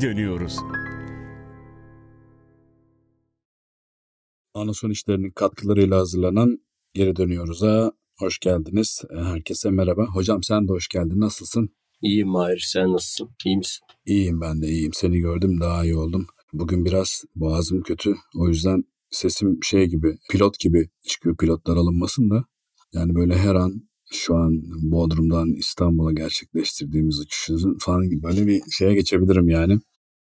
geri dönüyoruz. Anason işlerinin katkılarıyla hazırlanan Geri Dönüyoruz'a hoş geldiniz. E, herkese merhaba. Hocam sen de hoş geldin. Nasılsın? İyiyim Mahir sen nasılsın? İyi misin? İyiyim ben de iyiyim. Seni gördüm daha iyi oldum. Bugün biraz boğazım kötü. O yüzden sesim şey gibi pilot gibi çıkıyor pilotlar alınmasın da. Yani böyle her an şu an Bodrum'dan İstanbul'a gerçekleştirdiğimiz uçuşun falan gibi böyle bir şeye geçebilirim yani.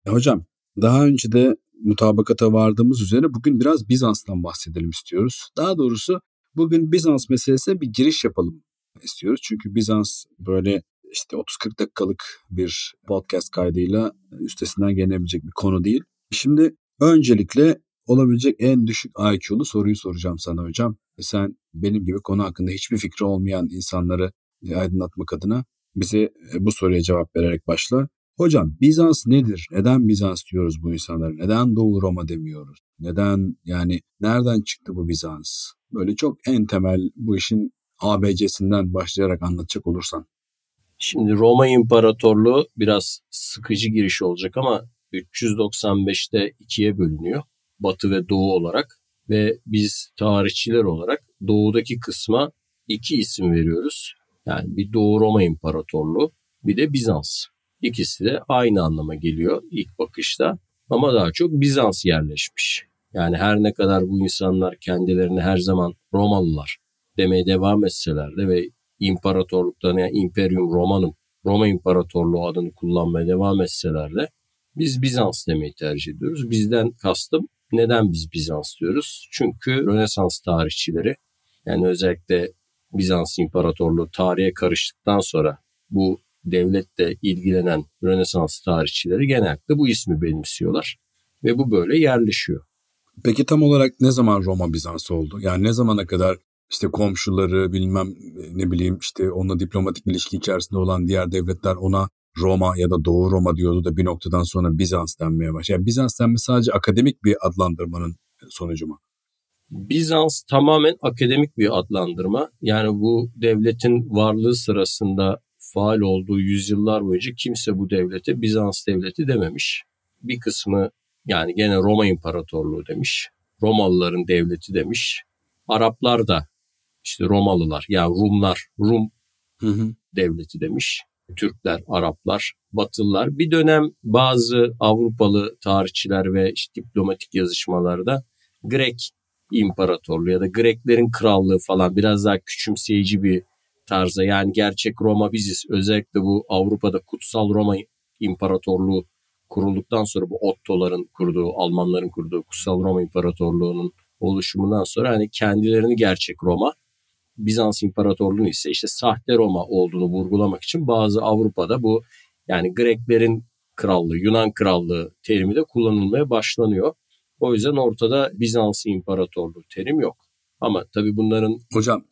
E, hocam daha önce de mutabakata vardığımız üzere bugün biraz Bizans'tan bahsedelim istiyoruz. Daha doğrusu bugün Bizans meselesine bir giriş yapalım istiyoruz. Çünkü Bizans böyle işte 30-40 dakikalık bir podcast kaydıyla üstesinden gelebilecek bir konu değil. Şimdi öncelikle olabilecek en düşük IQ'lu soruyu soracağım sana hocam. Sen benim gibi konu hakkında hiçbir fikri olmayan insanları aydınlatmak adına bize bu soruya cevap vererek başla. Hocam Bizans nedir? Neden Bizans diyoruz bu insanlara? Neden Doğu Roma demiyoruz? Neden yani nereden çıktı bu Bizans? Böyle çok en temel bu işin ABC'sinden başlayarak anlatacak olursan. Şimdi Roma İmparatorluğu biraz sıkıcı giriş olacak ama 395'te ikiye bölünüyor. Batı ve Doğu olarak ve biz tarihçiler olarak doğudaki kısma iki isim veriyoruz. Yani bir Doğu Roma İmparatorluğu bir de Bizans. İkisi de aynı anlama geliyor ilk bakışta ama daha çok Bizans yerleşmiş. Yani her ne kadar bu insanlar kendilerini her zaman Romalılar demeye devam etseler de ve imparatorluklarına yani Imperium Romanum, Roma İmparatorluğu adını kullanmaya devam etseler de biz Bizans demeyi tercih ediyoruz. Bizden kastım neden biz Bizans diyoruz? Çünkü Rönesans tarihçileri yani özellikle Bizans İmparatorluğu tarihe karıştıktan sonra bu devletle ilgilenen Rönesans tarihçileri genellikle bu ismi benimsiyorlar ve bu böyle yerleşiyor. Peki tam olarak ne zaman Roma Bizans oldu? Yani ne zamana kadar işte komşuları bilmem ne bileyim işte onunla diplomatik ilişki içerisinde olan diğer devletler ona Roma ya da Doğu Roma diyordu da bir noktadan sonra Bizans denmeye başladı. Yani Bizans denme sadece akademik bir adlandırmanın sonucu mu? Bizans tamamen akademik bir adlandırma. Yani bu devletin varlığı sırasında faal olduğu yüzyıllar boyunca kimse bu devlete Bizans devleti dememiş. Bir kısmı yani gene Roma İmparatorluğu demiş. Romalıların devleti demiş. Araplar da işte Romalılar yani Rumlar Rum hı hı. devleti demiş. Türkler, Araplar, Batılılar. Bir dönem bazı Avrupalı tarihçiler ve işte diplomatik yazışmalarda Grek İmparatorluğu ya da Greklerin krallığı falan biraz daha küçümseyici bir tarza yani gerçek Roma biziz. Özellikle bu Avrupa'da kutsal Roma İmparatorluğu kurulduktan sonra bu Otto'ların kurduğu, Almanların kurduğu kutsal Roma İmparatorluğu'nun oluşumundan sonra hani kendilerini gerçek Roma, Bizans İmparatorluğu ise işte sahte Roma olduğunu vurgulamak için bazı Avrupa'da bu yani Greklerin krallığı, Yunan krallığı terimi de kullanılmaya başlanıyor. O yüzden ortada Bizans İmparatorluğu terim yok. Ama tabii bunların... Hocam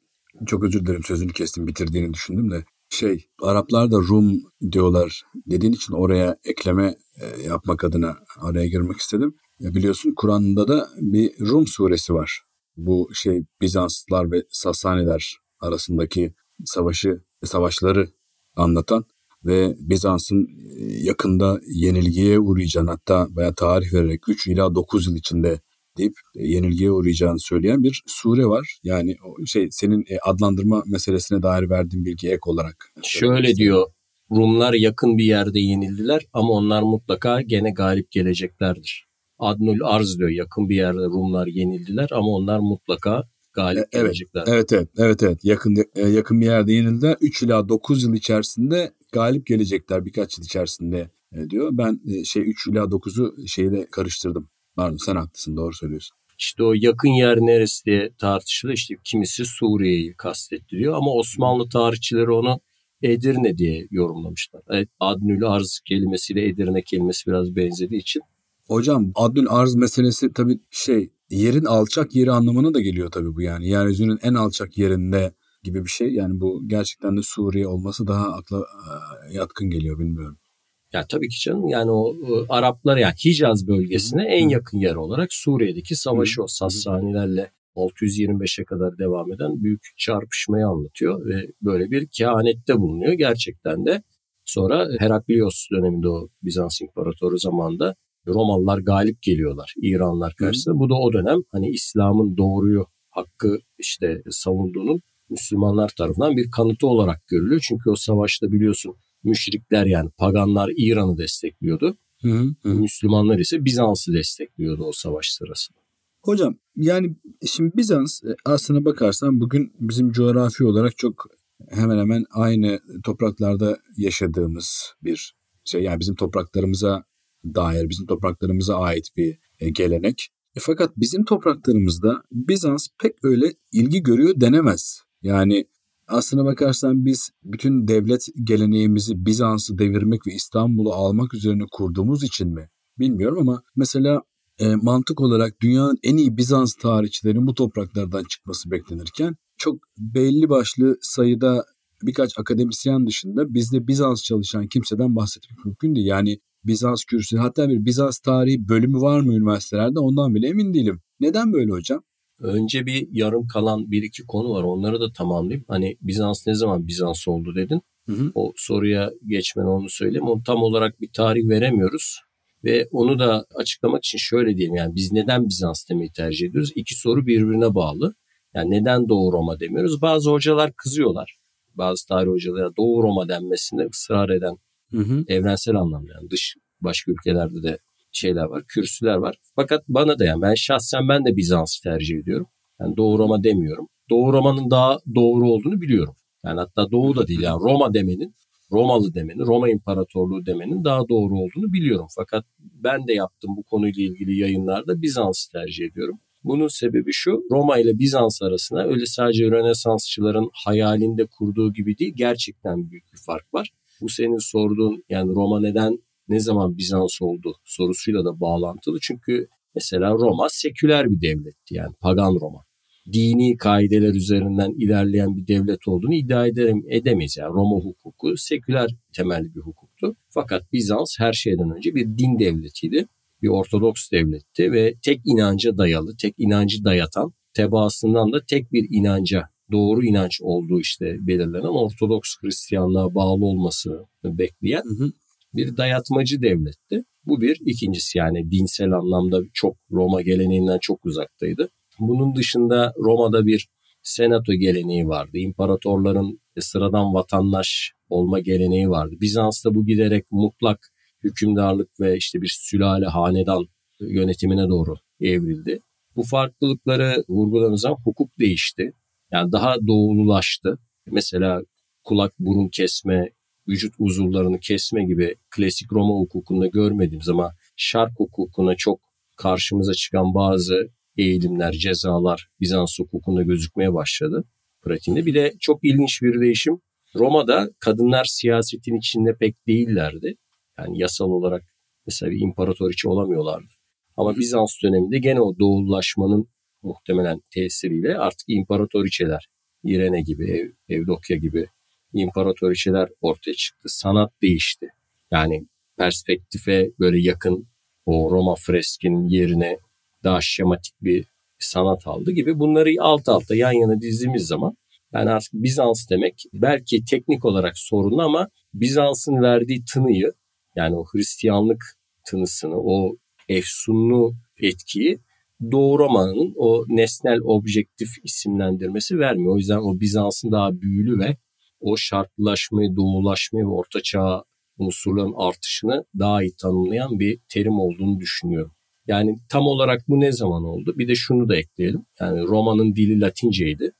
çok özür dilerim sözünü kestim bitirdiğini düşündüm de. Şey Araplar da Rum diyorlar dediğin için oraya ekleme e, yapmak adına araya girmek istedim. Ya biliyorsun Kur'an'da da bir Rum suresi var. Bu şey Bizanslılar ve Sasaniler arasındaki savaşı, savaşları anlatan ve Bizans'ın e, yakında yenilgiye uğrayacağını hatta veya tarih vererek 3 ila 9 yıl içinde deyip e, yenilgiye uğrayacağını söyleyen bir sure var. Yani şey senin e, adlandırma meselesine dair verdiğin bilgi ek olarak. Şöyle diyor Rumlar yakın bir yerde yenildiler ama onlar mutlaka gene galip geleceklerdir. Adnul Arz diyor yakın bir yerde Rumlar yenildiler ama onlar mutlaka galip evet, gelecekler. Evet evet evet evet yakın yakın bir yerde yenildiler. 3 ila 9 yıl içerisinde galip gelecekler birkaç yıl içerisinde diyor. Ben şey 3 ila 9'u şeyle karıştırdım. Pardon sen haklısın doğru söylüyorsun. İşte o yakın yer neresi diye tartışılıyor. İşte kimisi Suriye'yi kastettiriyor ama Osmanlı tarihçileri onu Edirne diye yorumlamışlar. Evet, Adnül Arz kelimesiyle Edirne kelimesi biraz benzediği için. Hocam Adnül Arz meselesi tabii şey yerin alçak yeri anlamına da geliyor tabii bu yani. Yeryüzünün en alçak yerinde gibi bir şey. Yani bu gerçekten de Suriye olması daha akla yatkın geliyor bilmiyorum. Ya tabii ki canım yani o, o Araplar yani Hicaz bölgesine en yakın yer olarak Suriye'deki savaşı o Sassanilerle 625'e kadar devam eden büyük çarpışmayı anlatıyor ve böyle bir kehanette bulunuyor. Gerçekten de Sonra Heraklios döneminde o Bizans İmparatoru zamanında Romalılar galip geliyorlar İranlılar karşısında. Hı. Bu da o dönem hani İslam'ın doğruyu, hakkı işte savunduğunun Müslümanlar tarafından bir kanıtı olarak görülüyor. Çünkü o savaşta biliyorsun müşrikler yani paganlar İran'ı destekliyordu. Hı hı. Müslümanlar ise Bizans'ı destekliyordu o savaş sırasında. Hocam yani şimdi Bizans e, aslına bakarsan bugün bizim coğrafi olarak çok hemen hemen aynı topraklarda yaşadığımız bir şey. Yani bizim topraklarımıza dair, bizim topraklarımıza ait bir e, gelenek. E fakat bizim topraklarımızda Bizans pek öyle ilgi görüyor denemez. Yani aslına bakarsan biz bütün devlet geleneğimizi Bizans'ı devirmek ve İstanbul'u almak üzerine kurduğumuz için mi? Bilmiyorum ama mesela e, mantık olarak dünyanın en iyi Bizans tarihçilerinin bu topraklardan çıkması beklenirken çok belli başlı sayıda birkaç akademisyen dışında bizde Bizans çalışan kimseden bahsetmek mümkün değil. Yani Bizans kürsü hatta bir Bizans tarihi bölümü var mı üniversitelerde ondan bile emin değilim. Neden böyle hocam? Önce bir yarım kalan bir iki konu var. Onları da tamamlayayım. Hani Bizans ne zaman Bizans oldu dedin. Hı hı. O soruya geçmen onu söyleyeyim. Onu tam olarak bir tarih veremiyoruz. Ve onu da açıklamak için şöyle diyelim yani biz neden Bizans demeyi tercih ediyoruz? İki soru birbirine bağlı. Yani neden Doğu Roma demiyoruz? Bazı hocalar kızıyorlar. Bazı tarih hocaları Doğu Roma denmesinde ısrar eden hı hı. evrensel anlamda yani dış başka ülkelerde de şeyler var, kürsüler var. Fakat bana da yani ben şahsen ben de Bizans tercih ediyorum. Yani Doğu Roma demiyorum. Doğu Roma'nın daha doğru olduğunu biliyorum. Yani hatta Doğu da değil yani Roma demenin, Romalı demenin, Roma İmparatorluğu demenin daha doğru olduğunu biliyorum. Fakat ben de yaptım bu konuyla ilgili yayınlarda Bizans tercih ediyorum. Bunun sebebi şu, Roma ile Bizans arasında öyle sadece Rönesansçıların hayalinde kurduğu gibi değil, gerçekten büyük bir fark var. Bu senin sorduğun yani Roma neden ne zaman Bizans oldu sorusuyla da bağlantılı. Çünkü mesela Roma seküler bir devletti yani pagan Roma. Dini kaideler üzerinden ilerleyen bir devlet olduğunu iddia ederim, edemeyiz. Yani Roma hukuku seküler temelli bir hukuktu. Fakat Bizans her şeyden önce bir din devletiydi. Bir Ortodoks devletti ve tek inanca dayalı, tek inancı dayatan, tebaasından da tek bir inanca doğru inanç olduğu işte belirlenen Ortodoks Hristiyanlığa bağlı olması bekleyen hı hı bir dayatmacı devletti. Bu bir. ikincisi yani dinsel anlamda çok Roma geleneğinden çok uzaktaydı. Bunun dışında Roma'da bir senato geleneği vardı. İmparatorların sıradan vatandaş olma geleneği vardı. Bizans'ta bu giderek mutlak hükümdarlık ve işte bir sülale hanedan yönetimine doğru evrildi. Bu farklılıkları zaman hukuk değişti. Yani daha doğululaştı. Mesela kulak burun kesme vücut uzuvlarını kesme gibi klasik Roma hukukunda görmediğimiz ama şark hukukuna çok karşımıza çıkan bazı eğilimler, cezalar Bizans hukukunda gözükmeye başladı pratiğinde. Bir de çok ilginç bir değişim. Roma'da kadınlar siyasetin içinde pek değillerdi. Yani yasal olarak mesela bir imparator içi olamıyorlardı. Ama Bizans döneminde gene o doğullaşmanın muhtemelen tesiriyle artık imparatoriçeler, İrene gibi, Ev, Evdokya gibi imparatoriçeler ortaya çıktı. Sanat değişti. Yani perspektife böyle yakın o Roma freskinin yerine daha şematik bir sanat aldı gibi bunları alt alta yan yana dizdiğimiz zaman yani artık Bizans demek belki teknik olarak sorunlu ama Bizans'ın verdiği tınıyı yani o Hristiyanlık tınısını o efsunlu etkiyi Doğu Roma'nın o nesnel objektif isimlendirmesi vermiyor. O yüzden o Bizans'ın daha büyülü ve o şartlaşmayı, doğulaşmayı ve ortaçağ unsurların artışını daha iyi tanımlayan bir terim olduğunu düşünüyorum. Yani tam olarak bu ne zaman oldu? Bir de şunu da ekleyelim. Yani Roma'nın dili Latinceydi.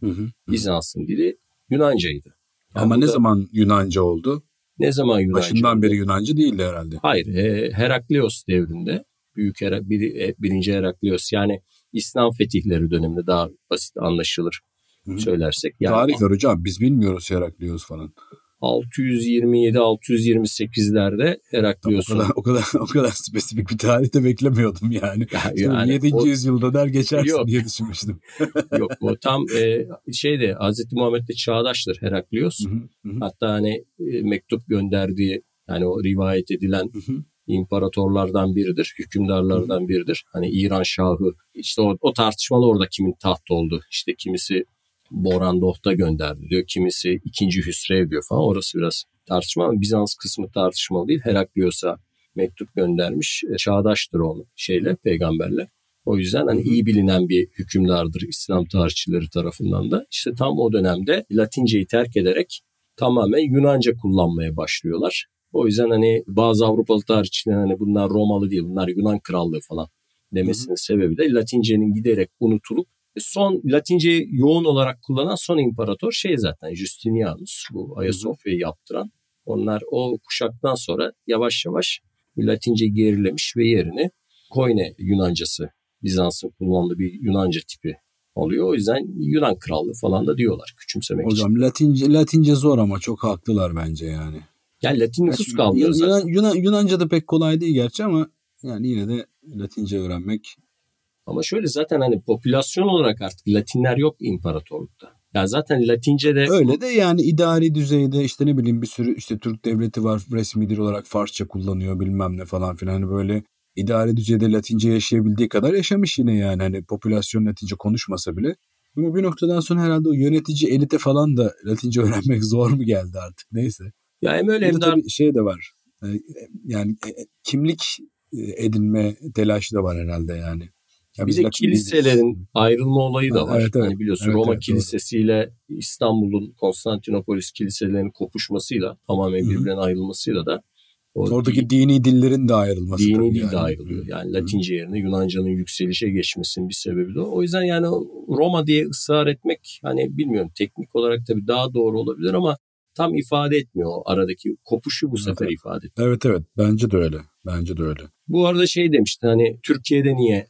Hı hı. Bizans'ın dili Yunancaydı. Yani Ama ne da, zaman Yunanca oldu? Ne zaman Yunanca Başından oldu? beri Yunanca değildi herhalde. Hayır. E, Heraklios devrinde büyük Her bir, e, birinci Heraklios yani İslam fetihleri döneminde daha basit anlaşılır Hı-hı. söylersek. Yani, Tarih var hocam biz bilmiyoruz Heraklios falan. 627-628'lerde Heraklios'un. O kadar, o kadar o kadar spesifik bir tarihte beklemiyordum yani. yani 7. O, yüzyılda der geçersin yok, diye düşünmüştüm. yok o tam e, şeyde Hazreti Muhammed'le çağdaştır Heraklios. Hı hı, hı. Hatta hani e, mektup gönderdiği yani o rivayet edilen hı hı imparatorlardan biridir, hükümdarlardan biridir. Hani İran Şahı işte o, o tartışmalı orada kimin taht oldu. İşte kimisi Boran Dohta gönderdi diyor. Kimisi ikinci Hüsrev diyor falan. Orası biraz tartışma ama Bizans kısmı tartışmalı değil. Heraklios'a mektup göndermiş. E, çağdaştır onu şeyle peygamberle. O yüzden hani iyi bilinen bir hükümdardır İslam tarihçileri tarafından da. İşte tam o dönemde Latinceyi terk ederek tamamen Yunanca kullanmaya başlıyorlar. O yüzden hani bazı Avrupalı tarihçilerin hani bunlar Romalı değil bunlar Yunan krallığı falan demesinin hı hı. sebebi de Latince'nin giderek unutulup e, son Latinceyi yoğun olarak kullanan son imparator şey zaten Justinianus bu Ayasofya'yı yaptıran. Onlar o kuşaktan sonra yavaş yavaş Latince gerilemiş ve yerini Koine Yunancası Bizans'ın kullandığı bir Yunanca tipi oluyor. O yüzden Yunan krallığı falan da diyorlar küçümsemek Hocam, için. Hocam Latince, Latince zor ama çok haklılar bence yani. Yani Latin nüfus kalmıyor Yunan, zaten. Yunan, Yunanca da pek kolay değil gerçi ama yani yine de Latince öğrenmek. Ama şöyle zaten hani popülasyon olarak artık Latinler yok imparatorlukta. Ya zaten Latince de... Öyle de yani idari düzeyde işte ne bileyim bir sürü işte Türk devleti var resmi dil olarak Farsça kullanıyor bilmem ne falan filan. Hani böyle idari düzeyde Latince yaşayabildiği kadar yaşamış yine yani. Hani popülasyon Latince konuşmasa bile. Ama bir noktadan sonra herhalde o yönetici elite falan da Latince öğrenmek zor mu geldi artık neyse. Ya hem öyle hem de... şey de var. E, yani e, e, kimlik edinme telaşı da var herhalde yani. Ya bir de kiliselerin ayrılma olayı da var. Evet, evet. Hani biliyorsun evet, Roma evet, kilisesiyle doğru. İstanbul'un Konstantinopolis kiliselerinin kopuşmasıyla tamamen birbirinden ayrılmasıyla da o Oradaki din, dini dillerin de ayrılması. Dini dil yani. de ayrılıyor. Yani Latince yerine Yunanca'nın yükselişe geçmesinin bir sebebi de o. O yüzden yani Roma diye ısrar etmek hani bilmiyorum teknik olarak tabii daha doğru olabilir ama tam ifade etmiyor o aradaki kopuşu bu sefer evet. ifade ediyor. Evet evet bence de öyle. Bence de öyle. Bu arada şey demiştin hani Türkiye'de niye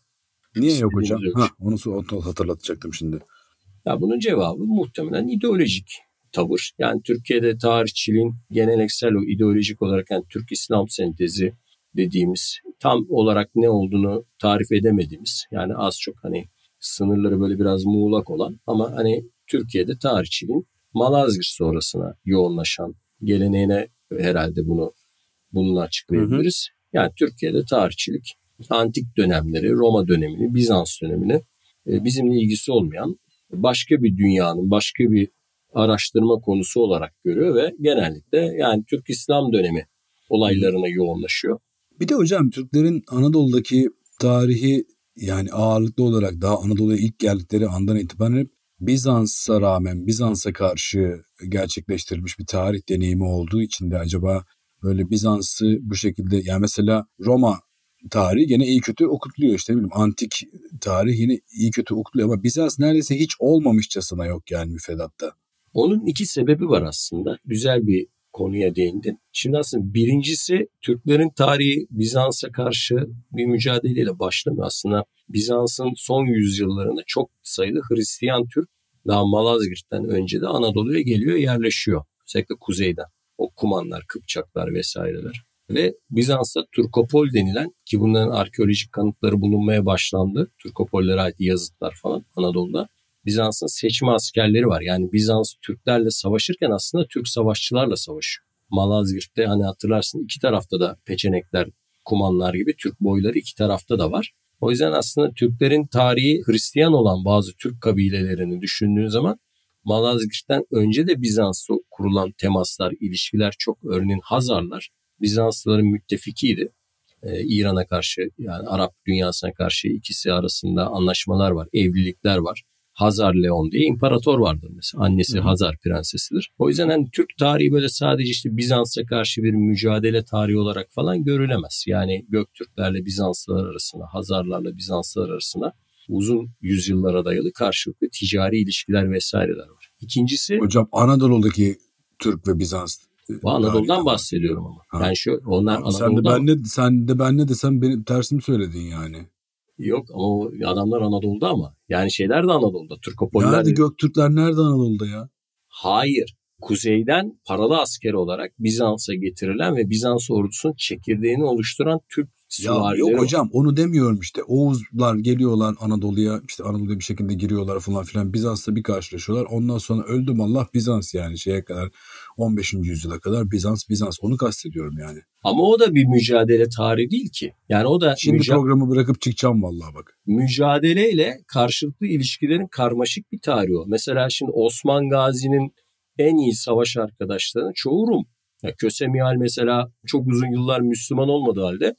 Niye yok hocam? Ha, onu hatırlatacaktım şimdi. Ya bunun cevabı muhtemelen ideolojik tavır. Yani Türkiye'de tarihçiliğin geleneksel o ideolojik olarak yani Türk-İslam sentezi dediğimiz tam olarak ne olduğunu tarif edemediğimiz yani az çok hani sınırları böyle biraz muğlak olan ama hani Türkiye'de tarihçiliğin Malazgirt sonrasına yoğunlaşan geleneğine herhalde bunu bununla açıklayabiliriz. Hı hı. Yani Türkiye'de tarihçilik antik dönemleri, Roma dönemini, Bizans dönemini e, bizimle ilgisi olmayan başka bir dünyanın, başka bir araştırma konusu olarak görüyor ve genellikle yani Türk İslam dönemi olaylarına yoğunlaşıyor. Bir de hocam Türklerin Anadolu'daki tarihi yani ağırlıklı olarak daha Anadolu'ya ilk geldikleri andan itibaren hep Bizans'a rağmen Bizans'a karşı gerçekleştirilmiş bir tarih deneyimi olduğu için de acaba böyle Bizans'ı bu şekilde yani mesela Roma tarihi gene iyi kötü okutuluyor işte bileyim antik tarih yine iyi kötü okutuluyor ama Bizans neredeyse hiç olmamışçasına yok yani müfredatta. Onun iki sebebi var aslında. Güzel bir konuya değindin. Şimdi aslında birincisi Türklerin tarihi Bizans'a karşı bir mücadeleyle başlamıyor. Aslında Bizans'ın son yüzyıllarında çok sayıda Hristiyan Türk daha Malazgirt'ten önce de Anadolu'ya geliyor yerleşiyor. Özellikle kuzeyden. O Kumanlar, Kıpçaklar vesaireler. Ve Bizans'ta Turkopol denilen ki bunların arkeolojik kanıtları bulunmaya başlandı. Turkopollere ait yazıtlar falan Anadolu'da. Bizans'ın seçme askerleri var. Yani Bizans Türklerle savaşırken aslında Türk savaşçılarla savaşıyor. Malazgirt'te hani hatırlarsın iki tarafta da peçenekler, kumanlar gibi Türk boyları iki tarafta da var. O yüzden aslında Türklerin tarihi Hristiyan olan bazı Türk kabilelerini düşündüğün zaman Malazgirt'ten önce de Bizans'ta kurulan temaslar, ilişkiler çok. Örneğin Hazarlar Bizanslıların müttefikiydi. Ee, İran'a karşı yani Arap dünyasına karşı ikisi arasında anlaşmalar var, evlilikler var. Hazar Leon diye imparator vardır mesela. Annesi Hı. Hazar prensesidir. O yüzden hani Türk tarihi böyle sadece işte Bizans'a karşı bir mücadele tarihi olarak falan görülemez. Yani Göktürklerle Bizanslılar arasında, Hazarlarla Bizanslılar arasında uzun yüzyıllara dayalı karşılıklı ticari ilişkiler vesaireler var. İkincisi... Hocam Anadolu'daki Türk ve Bizans bu Anadolu'dan bahsediyorum ama. Ha. Yani şu onlar Anadolu'dan... Sen de ben ne sen de ben ne desem benim tersimi söyledin yani. Yok ama adamlar Anadolu'da ama. Yani şeyler de Anadolu'da. Türkopoller. Nerede Göktürkler nerede Anadolu'da ya? Hayır. Kuzeyden paralı asker olarak Bizans'a getirilen ve Bizans ordusunun çekirdeğini oluşturan Türk ya yok hocam onu demiyorum işte. Oğuzlar geliyorlar Anadolu'ya işte Anadolu'ya bir şekilde giriyorlar falan filan. Bizans'la bir karşılaşıyorlar. Ondan sonra öldüm Allah Bizans yani şeye kadar 15. yüzyıla kadar Bizans Bizans onu kastediyorum yani. Ama o da bir mücadele tarihi değil ki. Yani o da Şimdi müca- programı bırakıp çıkacağım vallahi bak. Mücadeleyle karşılıklı ilişkilerin karmaşık bir tarihi o. Mesela şimdi Osman Gazi'nin en iyi savaş arkadaşlarının çoğu Rum. Ya Köse Mihal mesela çok uzun yıllar Müslüman olmadığı halde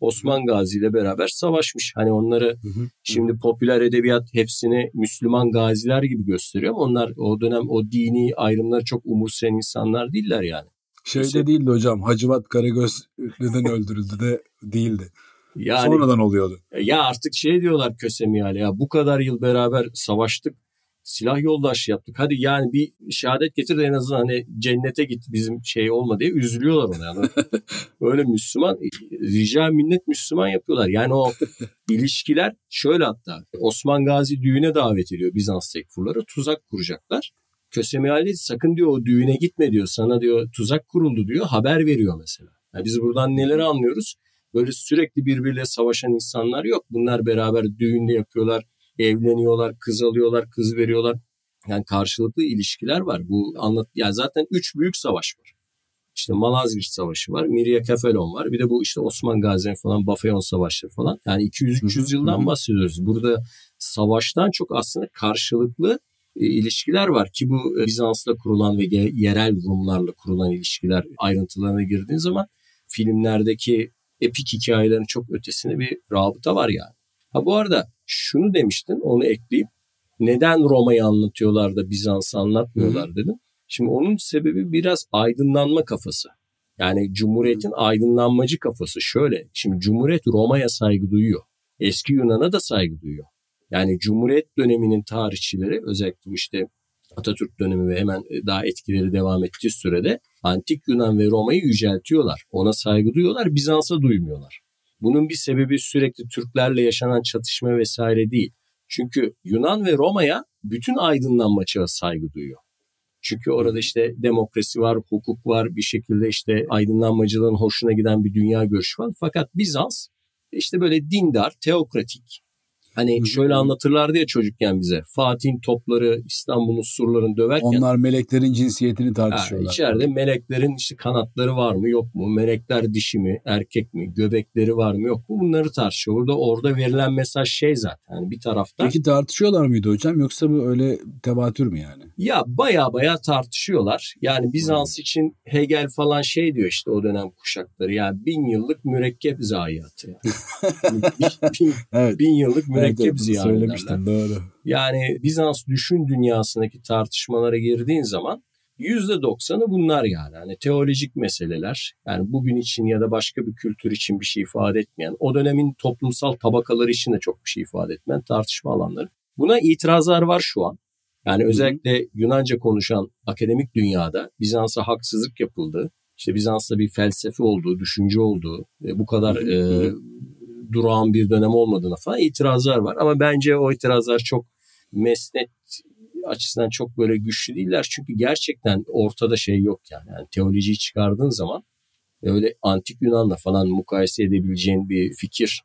Osman Gazi ile beraber savaşmış. Hani onları hı hı. şimdi popüler edebiyat hepsini Müslüman gaziler gibi gösteriyor ama onlar o dönem o dini ayrımları çok umursayan insanlar değiller yani. Şeyde Mesela, değildi hocam Hacivat Karagöz neden öldürüldü de değildi. Yani, Sonradan oluyordu. Ya artık şey diyorlar Kösemiyale ya bu kadar yıl beraber savaştık silah yoldaş yaptık. Hadi yani bir şehadet getir de en azından hani cennete git bizim şey olma diye üzülüyorlar ona. Yani. Öyle Müslüman, rica minnet Müslüman yapıyorlar. Yani o ilişkiler şöyle hatta Osman Gazi düğüne davet ediyor Bizans tekfurları. Tuzak kuracaklar. Kösemi Ali sakın diyor o düğüne gitme diyor. Sana diyor tuzak kuruldu diyor. Haber veriyor mesela. Yani biz buradan neleri anlıyoruz? Böyle sürekli birbiriyle savaşan insanlar yok. Bunlar beraber düğünde yapıyorlar evleniyorlar, kız alıyorlar, kız veriyorlar. Yani karşılıklı ilişkiler var. Bu anlat yani zaten üç büyük savaş var. İşte Malazgirt Savaşı var, Mirya Kefelon var. Bir de bu işte Osman Gazi'nin falan Bafeyon Savaşları falan. Yani 200-300 yıldan bahsediyoruz. Burada savaştan çok aslında karşılıklı e, ilişkiler var ki bu e, Bizans'la kurulan ve yerel Rumlarla kurulan ilişkiler ayrıntılarına girdiğin zaman filmlerdeki epik hikayelerin çok ötesinde bir rabıta var yani. Ha bu arada şunu demiştin onu ekleyeyim. Neden Roma'yı anlatıyorlar da Bizans'ı anlatmıyorlar dedim. Şimdi onun sebebi biraz aydınlanma kafası. Yani Cumhuriyet'in aydınlanmacı kafası şöyle. Şimdi Cumhuriyet Roma'ya saygı duyuyor. Eski Yunan'a da saygı duyuyor. Yani Cumhuriyet döneminin tarihçileri özellikle işte Atatürk dönemi ve hemen daha etkileri devam ettiği sürede Antik Yunan ve Roma'yı yüceltiyorlar. Ona saygı duyuyorlar, Bizans'a duymuyorlar. Bunun bir sebebi sürekli Türklerle yaşanan çatışma vesaire değil. Çünkü Yunan ve Roma'ya bütün aydınlanma çağı saygı duyuyor. Çünkü orada işte demokrasi var, hukuk var, bir şekilde işte aydınlanmacılığın hoşuna giden bir dünya görüşü var. Fakat Bizans işte böyle dindar, teokratik, Hani şöyle anlatırlardı ya çocukken bize. Fatih'in topları İstanbul'un surlarını döverken. Onlar meleklerin cinsiyetini tartışıyorlar. Ha, içeride meleklerin işte kanatları var mı yok mu? Melekler dişi mi erkek mi? Göbekleri var mı yok mu? Bunları tartışıyor. Orada, orada verilen mesaj şey zaten. Yani bir taraftan. Peki tartışıyorlar mıydı hocam yoksa bu öyle tevatür mü yani? Ya baya baya tartışıyorlar. Yani Bizans hmm. için Hegel falan şey diyor işte o dönem kuşakları. Yani bin yıllık mürekkep zayiatı. Yani. bin, bin, evet. bin yıllık mürekkep mürekkep ziyan Söylemiştin doğru. Yani Bizans düşün dünyasındaki tartışmalara girdiğin zaman %90'ı bunlar yani. Hani teolojik meseleler yani bugün için ya da başka bir kültür için bir şey ifade etmeyen, o dönemin toplumsal tabakaları için de çok bir şey ifade etmeyen tartışma alanları. Buna itirazlar var şu an. Yani özellikle. Yunanca konuşan akademik dünyada Bizans'a haksızlık yapıldığı, işte Bizans'ta bir felsefe olduğu, düşünce olduğu, bu kadar e, durağan bir dönem olmadığına falan itirazlar var. Ama bence o itirazlar çok mesnet açısından çok böyle güçlü değiller. Çünkü gerçekten ortada şey yok yani. yani teolojiyi çıkardığın zaman öyle antik Yunan'la falan mukayese edebileceğin bir fikir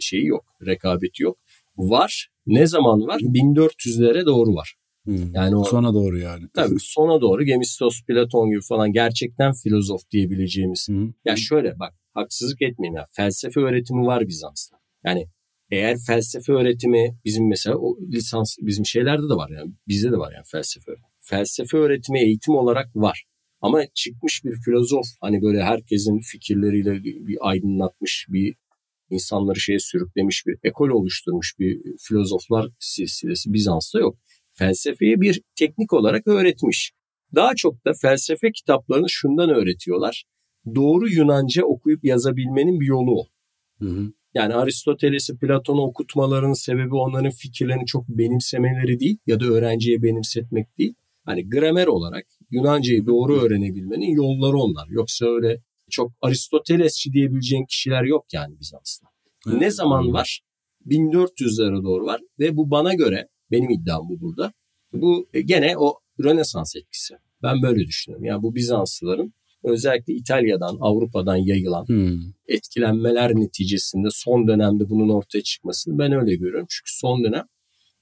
şeyi yok, rekabeti yok. Var. Ne zaman var? 1400'lere doğru var. Hmm. Yani o, sona doğru yani. Tabii sona doğru Gemistos, Platon gibi falan gerçekten filozof diyebileceğimiz. Hmm. Ya şöyle bak haksızlık etmeyeyim ya. Felsefe öğretimi var Bizans'ta. Yani eğer felsefe öğretimi bizim mesela o lisans bizim şeylerde de var yani bizde de var yani felsefe. Felsefe öğretimi eğitim olarak var. Ama çıkmış bir filozof hani böyle herkesin fikirleriyle bir aydınlatmış bir insanları şeye sürüklemiş bir ekol oluşturmuş bir filozoflar silsilesi Bizans'ta yok. Felsefeyi bir teknik olarak öğretmiş. Daha çok da felsefe kitaplarını şundan öğretiyorlar doğru Yunanca okuyup yazabilmenin bir yolu o. Hı hı. Yani Aristoteles'i Platon'u okutmalarının sebebi onların fikirlerini çok benimsemeleri değil ya da öğrenciye benimsetmek değil. Hani gramer olarak Yunancayı doğru öğrenebilmenin yolları onlar. Yoksa öyle çok Aristotelesçi diyebileceğin kişiler yok yani Bizans'ta. Evet. Ne zaman var? 1400'lere doğru var ve bu bana göre benim iddiam bu burada. Bu gene o Rönesans etkisi. Ben böyle düşünüyorum. Yani bu Bizanslıların özellikle İtalya'dan, Avrupa'dan yayılan hmm. etkilenmeler neticesinde son dönemde bunun ortaya çıkmasını ben öyle görüyorum. Çünkü son dönem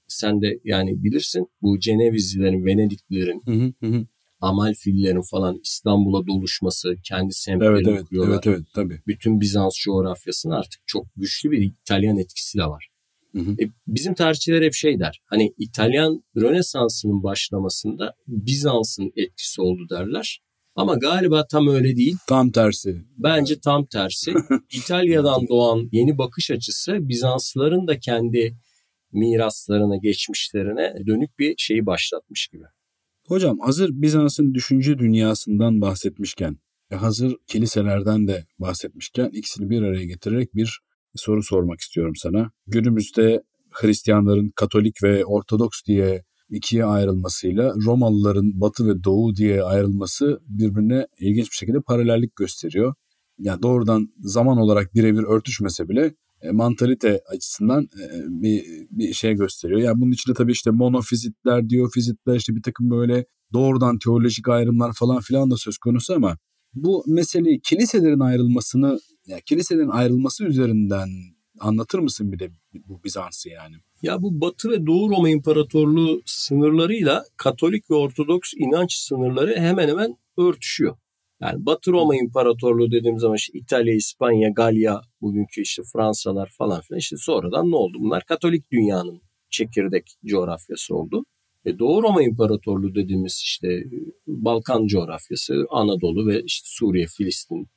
sen de yani bilirsin bu Cenevizlilerin, Venediklilerin, hı Amalfillerin falan İstanbul'a doluşması, kendi semtlerini evet, evet, kuruyorlar. Evet, evet, tabii. Bütün Bizans coğrafyasının artık çok güçlü bir İtalyan etkisi de var. Hı hı. E, bizim tarihçiler hep şey der. Hani İtalyan Rönesans'ının başlamasında Bizans'ın etkisi oldu derler. Ama galiba tam öyle değil. Tam tersi. Bence tam tersi. İtalya'dan doğan yeni bakış açısı Bizanslıların da kendi miraslarına, geçmişlerine dönük bir şeyi başlatmış gibi. Hocam hazır Bizans'ın düşünce dünyasından bahsetmişken ve hazır kiliselerden de bahsetmişken ikisini bir araya getirerek bir soru sormak istiyorum sana. Günümüzde Hristiyanların Katolik ve Ortodoks diye ikiye ayrılmasıyla Romalıların Batı ve Doğu diye ayrılması birbirine ilginç bir şekilde paralellik gösteriyor. Yani doğrudan zaman olarak birebir örtüşmese bile e, mantalite açısından e, bir, bir şey gösteriyor. Yani bunun içinde tabii işte monofizitler, diyofizitler işte bir takım böyle doğrudan teolojik ayrımlar falan filan da söz konusu ama bu meseleyi kiliselerin ayrılmasını yani kiliselerin ayrılması üzerinden anlatır mısın bir de bu Bizans'ı yani? Ya bu Batı ve Doğu Roma İmparatorluğu sınırlarıyla Katolik ve Ortodoks inanç sınırları hemen hemen örtüşüyor. Yani Batı Roma İmparatorluğu dediğim zaman işte İtalya, İspanya, Galya, bugünkü işte Fransalar falan filan işte sonradan ne oldu? Bunlar Katolik dünyanın çekirdek coğrafyası oldu. E Doğu Roma İmparatorluğu dediğimiz işte Balkan coğrafyası, Anadolu ve işte Suriye, Filistin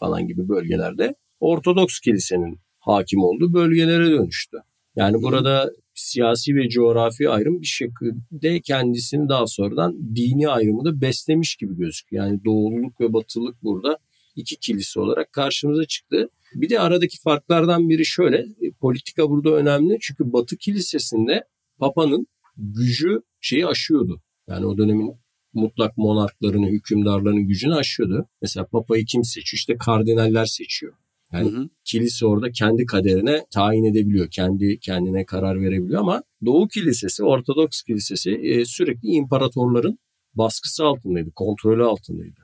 falan gibi bölgelerde Ortodoks kilisenin hakim olduğu bölgelere dönüştü. Yani burada siyasi ve coğrafi ayrım bir şekilde kendisini daha sonradan dini ayrımı da beslemiş gibi gözüküyor. Yani doğululuk ve batılılık burada iki kilise olarak karşımıza çıktı. Bir de aradaki farklardan biri şöyle, e, politika burada önemli çünkü Batı kilisesinde Papa'nın gücü şeyi aşıyordu. Yani o dönemin mutlak monarklarını, hükümdarların gücünü aşıyordu. Mesela Papa'yı kim seçiyor? İşte kardinaller seçiyor. Yani hı hı. kilise orada kendi kaderine tayin edebiliyor. Kendi kendine karar verebiliyor ama Doğu Kilisesi, Ortodoks Kilisesi e, sürekli imparatorların baskısı altındaydı, kontrolü altındaydı.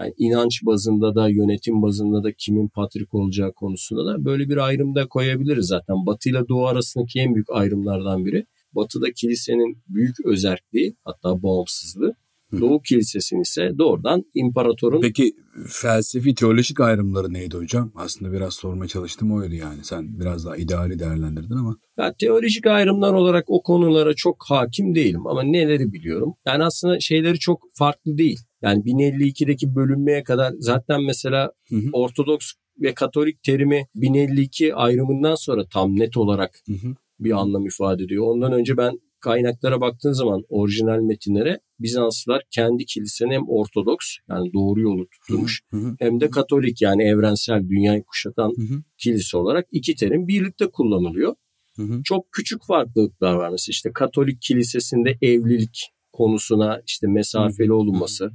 Yani inanç bazında da yönetim bazında da kimin patrik olacağı konusunda da böyle bir ayrım da koyabiliriz zaten. Batı ile Doğu arasındaki en büyük ayrımlardan biri. Batı'da kilisenin büyük özerkliği hatta bağımsızlığı. Doğu Kilisesi'nin ise doğrudan imparatorun... Peki felsefi teolojik ayrımları neydi hocam? Aslında biraz sormaya çalıştım oydu yani. Sen biraz daha ideali değerlendirdin ama. Ya, teolojik ayrımlar olarak o konulara çok hakim değilim ama neleri biliyorum? Yani aslında şeyleri çok farklı değil. Yani 1052'deki bölünmeye kadar zaten mesela hı hı. Ortodoks ve Katolik terimi 1052 ayrımından sonra tam net olarak hı hı. bir anlam ifade ediyor. Ondan önce ben kaynaklara baktığın zaman orijinal metinlere Bizanslılar kendi kilisenin hem Ortodoks yani doğru yolu tutturmuş hı hı. hem de Katolik yani evrensel dünyayı kuşatan hı hı. kilise olarak iki terim birlikte kullanılıyor. Hı hı. Çok küçük farklılıklar var mesela işte Katolik kilisesinde evlilik konusuna işte mesafeli hı hı. olunması,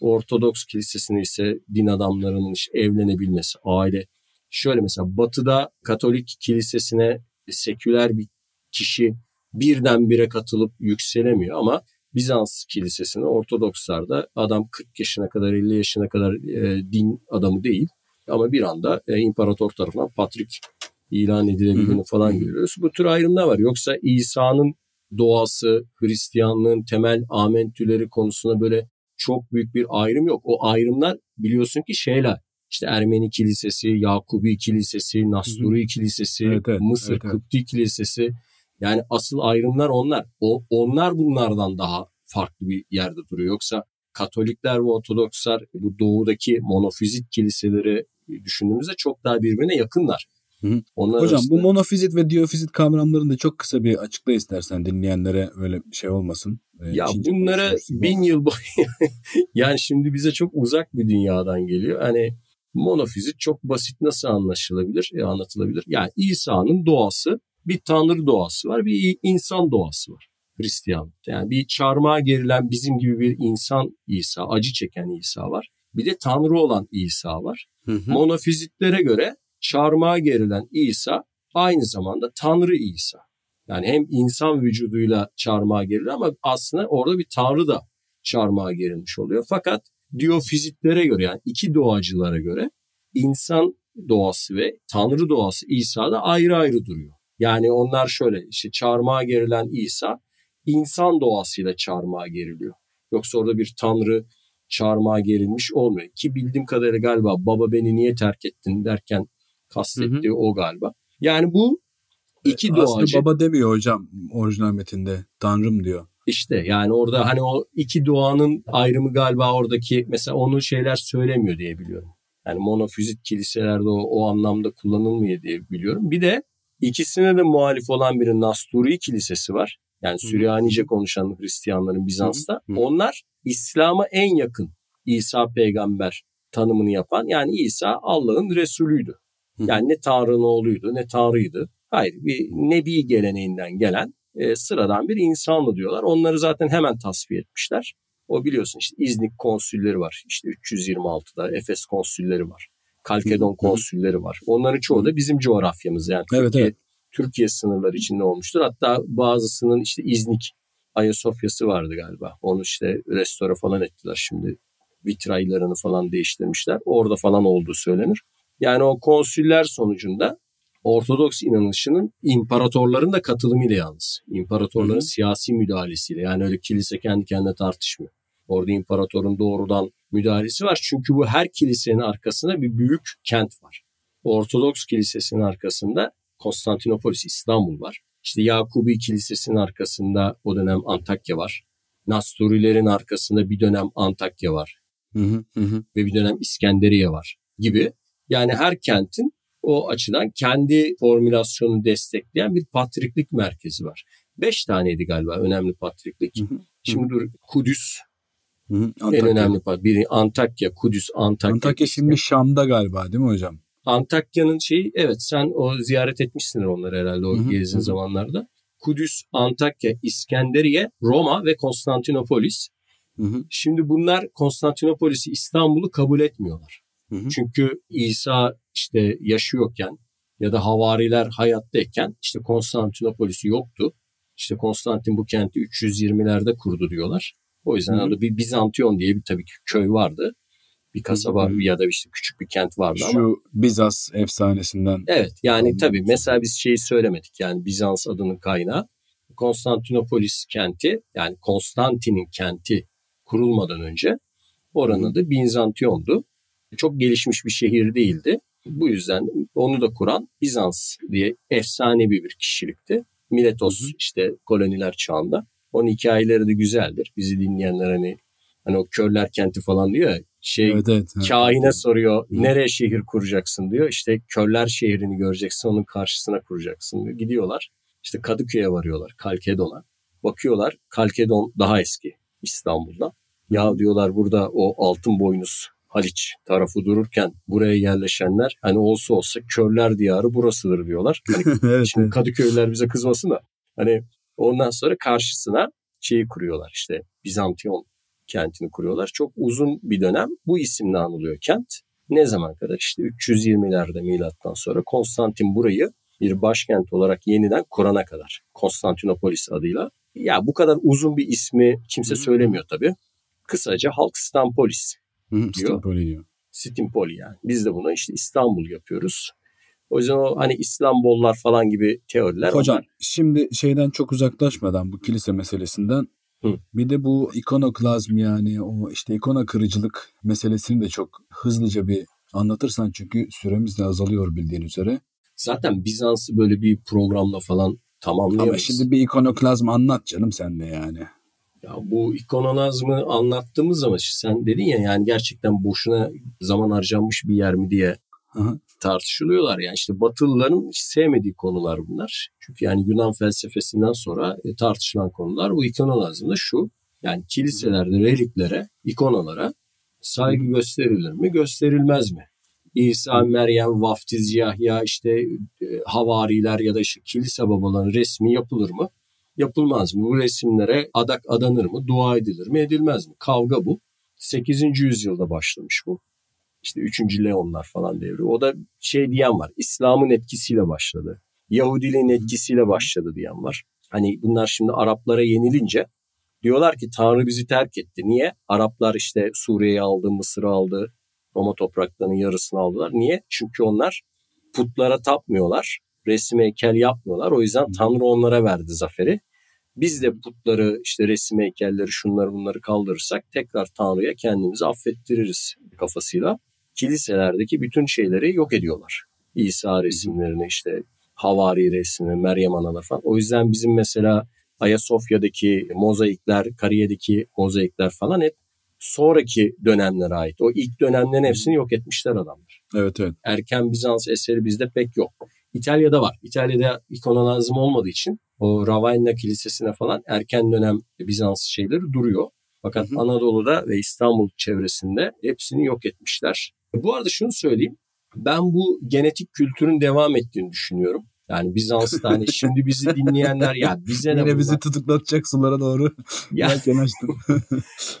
Ortodoks kilisesinde ise din adamlarının işte evlenebilmesi, aile. Şöyle mesela Batı'da Katolik kilisesine seküler bir kişi birdenbire katılıp yükselemiyor ama Bizans kilisesine Ortodokslarda adam 40 yaşına kadar 50 yaşına kadar e, din adamı değil ama bir anda e, imparator tarafından patrik ilan edilebildiğini falan görüyoruz. Bu tür ayrımlar var. Yoksa İsa'nın doğası, Hristiyanlığın temel amentüleri konusunda böyle çok büyük bir ayrım yok. O ayrımlar biliyorsun ki şeyler işte Ermeni Kilisesi, Yakubi Kilisesi, Nasturi Kilisesi, evet, evet, Mısır evet, evet. Kıpti Kilisesi yani asıl ayrımlar onlar. O, onlar bunlardan daha farklı bir yerde duruyor. Yoksa Katolikler ve Ortodokslar bu doğudaki monofizit kiliseleri düşündüğümüzde çok daha birbirine yakınlar. Onlar Hocam arasında... bu monofizit ve diyofizit kavramlarını da çok kısa bir açıkla istersen dinleyenlere öyle şey olmasın. Ee, ya Çince bunlara bin yıl boyu yani şimdi bize çok uzak bir dünyadan geliyor. Hani monofizit çok basit nasıl anlaşılabilir, e, anlatılabilir? Yani İsa'nın doğası bir tanrı doğası var, bir insan doğası var Hristiyanlıkta. Yani bir çarmıha gerilen bizim gibi bir insan İsa, acı çeken İsa var. Bir de tanrı olan İsa var. Hı hı. Monofizitlere göre çarmıha gerilen İsa aynı zamanda tanrı İsa. Yani hem insan vücuduyla çarmıha gerilir ama aslında orada bir tanrı da çarmıha gerilmiş oluyor. Fakat diyofizitlere göre yani iki doğacılara göre insan doğası ve tanrı doğası İsa'da ayrı ayrı duruyor. Yani onlar şöyle işte çarmıha gerilen İsa insan doğasıyla çarmıha geriliyor. Yoksa orada bir tanrı çarmıha gerilmiş olmuyor. Ki bildiğim kadarıyla galiba baba beni niye terk ettin derken kastettiği hı hı. o galiba. Yani bu iki doğacı. Aslında baba demiyor hocam orijinal metinde. Tanrım diyor. İşte yani orada hani o iki doğanın ayrımı galiba oradaki mesela onu şeyler söylemiyor diye biliyorum. Yani monofizit kiliselerde o, o anlamda kullanılmıyor diye biliyorum. Bir de ikisine de muhalif olan bir Nasturi kilisesi var. Yani Süryanice konuşan Hristiyanların Bizans'ta. Onlar İslam'a en yakın İsa peygamber tanımını yapan yani İsa Allah'ın Resulüydü. Yani ne Tanrı'nın oğluydu ne Tanrı'ydı. Hayır bir Nebi geleneğinden gelen e, sıradan bir insanlı diyorlar. Onları zaten hemen tasfiye etmişler. O biliyorsun işte İznik konsülleri var. İşte 326'da Efes konsülleri var. Kalkedon konsülleri var. Onların çoğu da bizim coğrafyamız yani. Evet, Türkiye, evet. Türkiye sınırları içinde olmuştur. Hatta bazısının işte İznik Ayasofya'sı vardı galiba. Onu işte restore falan ettiler şimdi. Vitraylarını falan değiştirmişler. Orada falan olduğu söylenir. Yani o konsüller sonucunda Ortodoks inanışının imparatorların da katılımıyla yalnız. İmparatorların Hı siyasi müdahalesiyle. Yani öyle kilise kendi kendine tartışmıyor. Orada imparatorun doğrudan müdahalesi var. Çünkü bu her kilisenin arkasında bir büyük kent var. Ortodoks kilisesinin arkasında Konstantinopolis İstanbul var. İşte Yakubi Kilisesi'nin arkasında o dönem Antakya var. Nasturilerin arkasında bir dönem Antakya var Hı hı hı ve bir dönem İskenderiye var gibi. Yani her kentin o açıdan kendi formülasyonunu destekleyen bir patriklik merkezi var. Beş taneydi galiba önemli patriklik. Hı hı. Şimdi dur Kudüs Hı hı. en önemli pat. Biri Antakya, Kudüs, Antakya. Antakya şimdi Şam'da galiba değil mi hocam? Antakya'nın şeyi evet sen o ziyaret etmişsindir onları herhalde o gezdiğin zamanlarda. Kudüs, Antakya, İskenderiye, Roma ve Konstantinopolis. Hı hı. Şimdi bunlar Konstantinopolis'i İstanbul'u kabul etmiyorlar. Hı hı. Çünkü İsa işte yaşıyorken ya da havariler hayattayken işte Konstantinopolis'i yoktu. İşte Konstantin bu kenti 320'lerde kurdu diyorlar. O yüzden Hı hı. orada bir Bizantiyon diye bir tabii ki köy vardı. Bir kasaba Hı hı. ya da işte küçük bir kent vardı ama. Şu Bizas efsanesinden. Evet yani Anladım. tabii mesela biz şeyi söylemedik yani Bizans adının kaynağı. Konstantinopolis kenti yani Konstantin'in kenti kurulmadan önce oranın adı Bizantiyon'du. Çok gelişmiş bir şehir değildi. Bu yüzden onu da kuran Bizans diye efsanevi bir kişilikti. Miletos işte koloniler çağında. Onun hikayeleri de güzeldir. Bizi dinleyenler hani hani o körler kenti falan diyor ya şey Evet evet. evet. Kahine soruyor nereye şehir kuracaksın diyor. İşte körler şehrini göreceksin onun karşısına kuracaksın diyor. Gidiyorlar işte Kadıköy'e varıyorlar Kalkedon'a. Bakıyorlar Kalkedon daha eski İstanbul'da. Ya diyorlar burada o altın boynuz Haliç tarafı dururken buraya yerleşenler hani olsa olsa körler diyarı burasıdır diyorlar. Hani evet, Şimdi. Kadıköylüler bize kızmasın da hani ondan sonra karşısına şeyi kuruyorlar işte Bizantiyon kentini kuruyorlar. Çok uzun bir dönem bu isimle anılıyor kent. Ne zaman kadar? İşte 320'lerde milattan sonra Konstantin burayı bir başkent olarak yeniden kurana kadar. Konstantinopolis adıyla. Ya bu kadar uzun bir ismi kimse söylemiyor tabii. Kısaca halk Stampolis. Hı. İstanbul'u diyor. Stimpoli yani. Biz de buna işte İstanbul yapıyoruz. O yüzden o hani İslambollar falan gibi teoriler Hocam onlar. şimdi şeyden çok uzaklaşmadan bu kilise meselesinden Hı. bir de bu ikonoklazm yani o işte ikona kırıcılık meselesini de çok hızlıca bir anlatırsan çünkü süremiz de azalıyor bildiğin üzere. Zaten Bizans'ı böyle bir programla falan Ama tamamlayamayız. şimdi bir ikonoklazm anlat canım sen de yani. Ya bu ikonolazmı anlattığımız zaman sen dedin ya yani gerçekten boşuna zaman harcanmış bir yer mi diye Hı hı. tartışılıyorlar. Yani işte Batılıların hiç sevmediği konular bunlar. Çünkü yani Yunan felsefesinden sonra e, tartışılan konular bu ikonolazmda şu. Yani kiliselerde reliklere, ikonalara saygı gösterilir mi, gösterilmez mi? İsa, Meryem, Vaftiz, Yahya, işte e, havariler ya da işte kilise babaların resmi yapılır mı? Yapılmaz mı? Bu resimlere adak adanır mı? Dua edilir mi? Edilmez mi? Kavga bu. 8. yüzyılda başlamış bu. İşte 3. Leonlar falan devri. O da şey diyen var. İslam'ın etkisiyle başladı. Yahudiliğin etkisiyle başladı diyen var. Hani bunlar şimdi Araplara yenilince diyorlar ki Tanrı bizi terk etti. Niye? Araplar işte Suriye'yi aldı, Mısır'ı aldı, Roma topraklarının yarısını aldılar. Niye? Çünkü onlar putlara tapmıyorlar. Resim heykel yapmıyorlar. O yüzden Tanrı onlara verdi zaferi. Biz de putları işte resim heykelleri şunları bunları kaldırırsak tekrar Tanrı'ya kendimizi affettiririz kafasıyla. Kiliselerdeki bütün şeyleri yok ediyorlar. İsa resimlerini işte Havari resmi, Meryem Analar falan. O yüzden bizim mesela Ayasofya'daki mozaikler, Kariye'deki mozaikler falan hep sonraki dönemlere ait. O ilk dönemlerin hepsini yok etmişler adamlar. Evet evet. Erken Bizans eseri bizde pek yok. İtalya'da var. İtalya'da ikonolazm olmadığı için o Ravenna Kilisesi'ne falan erken dönem Bizans şeyleri duruyor. Fakat hı hı. Anadolu'da ve İstanbul çevresinde hepsini yok etmişler. Bu arada şunu söyleyeyim. Ben bu genetik kültürün devam ettiğini düşünüyorum. Yani Bizans'ta hani şimdi bizi dinleyenler ya bize ne Yine bizi tutuklatacak sulara doğru. Ya,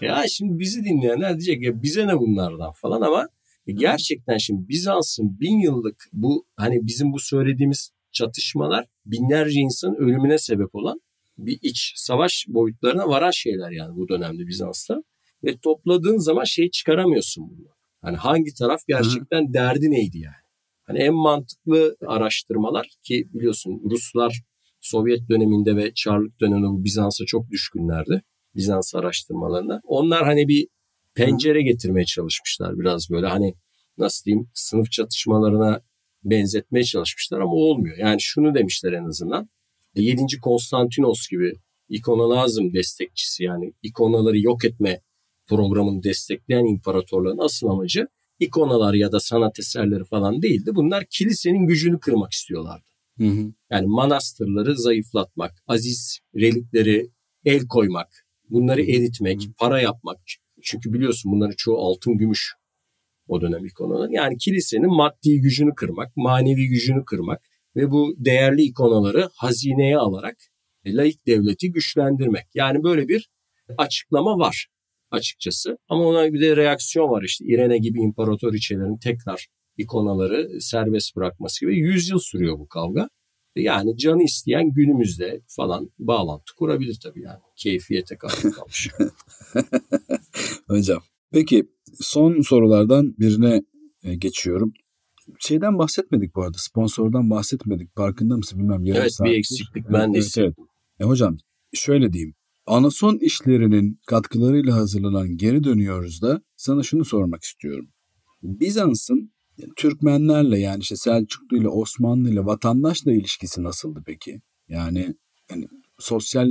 ya şimdi bizi dinleyenler diyecek ya bize ne bunlardan falan ama gerçekten şimdi Bizans'ın bin yıllık bu hani bizim bu söylediğimiz çatışmalar binlerce insanın ölümüne sebep olan bir iç savaş boyutlarına varan şeyler yani bu dönemde Bizans'ta. Ve topladığın zaman şey çıkaramıyorsun bunu. Hani hangi taraf gerçekten Hı. derdi neydi yani. Hani en mantıklı araştırmalar ki biliyorsun Ruslar Sovyet döneminde ve Çarlık döneminde bu Bizans'a çok düşkünlerdi. Bizans araştırmalarına. Onlar hani bir pencere getirmeye çalışmışlar biraz böyle hani nasıl diyeyim sınıf çatışmalarına benzetmeye çalışmışlar ama olmuyor. Yani şunu demişler en azından. 7. Konstantinos gibi ikonolazm destekçisi yani ikonaları yok etme programını destekleyen imparatorların asıl amacı ikonalar ya da sanat eserleri falan değildi. Bunlar kilisenin gücünü kırmak istiyorlardı. Hı hı. Yani manastırları zayıflatmak, aziz relikleri el koymak, bunları eritmek, hı hı. para yapmak. Çünkü biliyorsun bunların çoğu altın, gümüş o dönem ikonalar. Yani kilisenin maddi gücünü kırmak, manevi gücünü kırmak ve bu değerli ikonaları hazineye alarak laik devleti güçlendirmek. Yani böyle bir açıklama var açıkçası. Ama ona bir de reaksiyon var işte İrene gibi imparatoriçelerin tekrar ikonaları serbest bırakması gibi 100 yıl sürüyor bu kavga. Yani canı isteyen günümüzde falan bağlantı kurabilir tabii yani. Keyfiyete kalmış. Hocam peki son sorulardan birine e, geçiyorum. Şeyden bahsetmedik bu arada. Sponsordan bahsetmedik. Farkında mısın bilmem. Yarım evet saattir. bir eksiklik ben evet, de evet, evet. E, hocam şöyle diyeyim. Anason işlerinin katkılarıyla hazırlanan geri dönüyoruz da sana şunu sormak istiyorum. Bizans'ın Türkmenlerle yani işte Selçuklu ile Osmanlı ile vatandaşla ilişkisi nasıldı peki? Yani, yani sosyal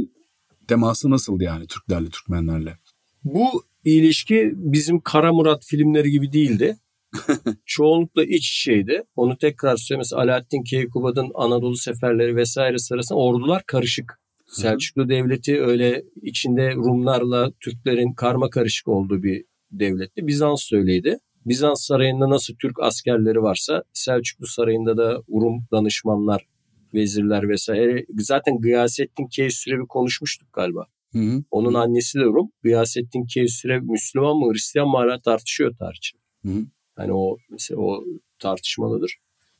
teması nasıldı yani Türklerle Türkmenlerle? Bu ilişki bizim Kara Murat filmleri gibi değildi. Çoğunlukla iç içeydi. Onu tekrar söyleyeyim. Mesela Alaaddin Keykubat'ın Anadolu seferleri vesaire sırasında ordular karışık. Selçuklu Devleti öyle içinde Rumlarla Türklerin karma karışık olduğu bir devletti. Bizans öyleydi. Bizans sarayında nasıl Türk askerleri varsa Selçuklu sarayında da Rum danışmanlar, vezirler vesaire. Zaten Gıyasettin Keysürevi konuşmuştuk galiba. Hı hı. Onun annesi de Rum. Gıyasettin Keysürev Müslüman mı Hristiyan mı hala tartışıyor tarihçi. Hani o mesela o tartışmalıdır.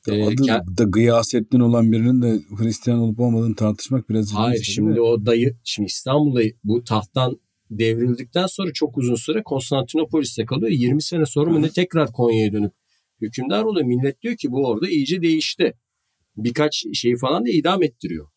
Ee, Adı kend... da Gıyasettin olan birinin de Hristiyan olup olmadığını tartışmak biraz Hayır şimdi o dayı şimdi İstanbul'da bu tahttan devrildikten sonra çok uzun süre Konstantinopolis'te kalıyor. 20 sene sonra mı ne tekrar Konya'ya dönüp hükümdar oluyor. Millet diyor ki bu orada iyice değişti. Birkaç şeyi falan da idam ettiriyor.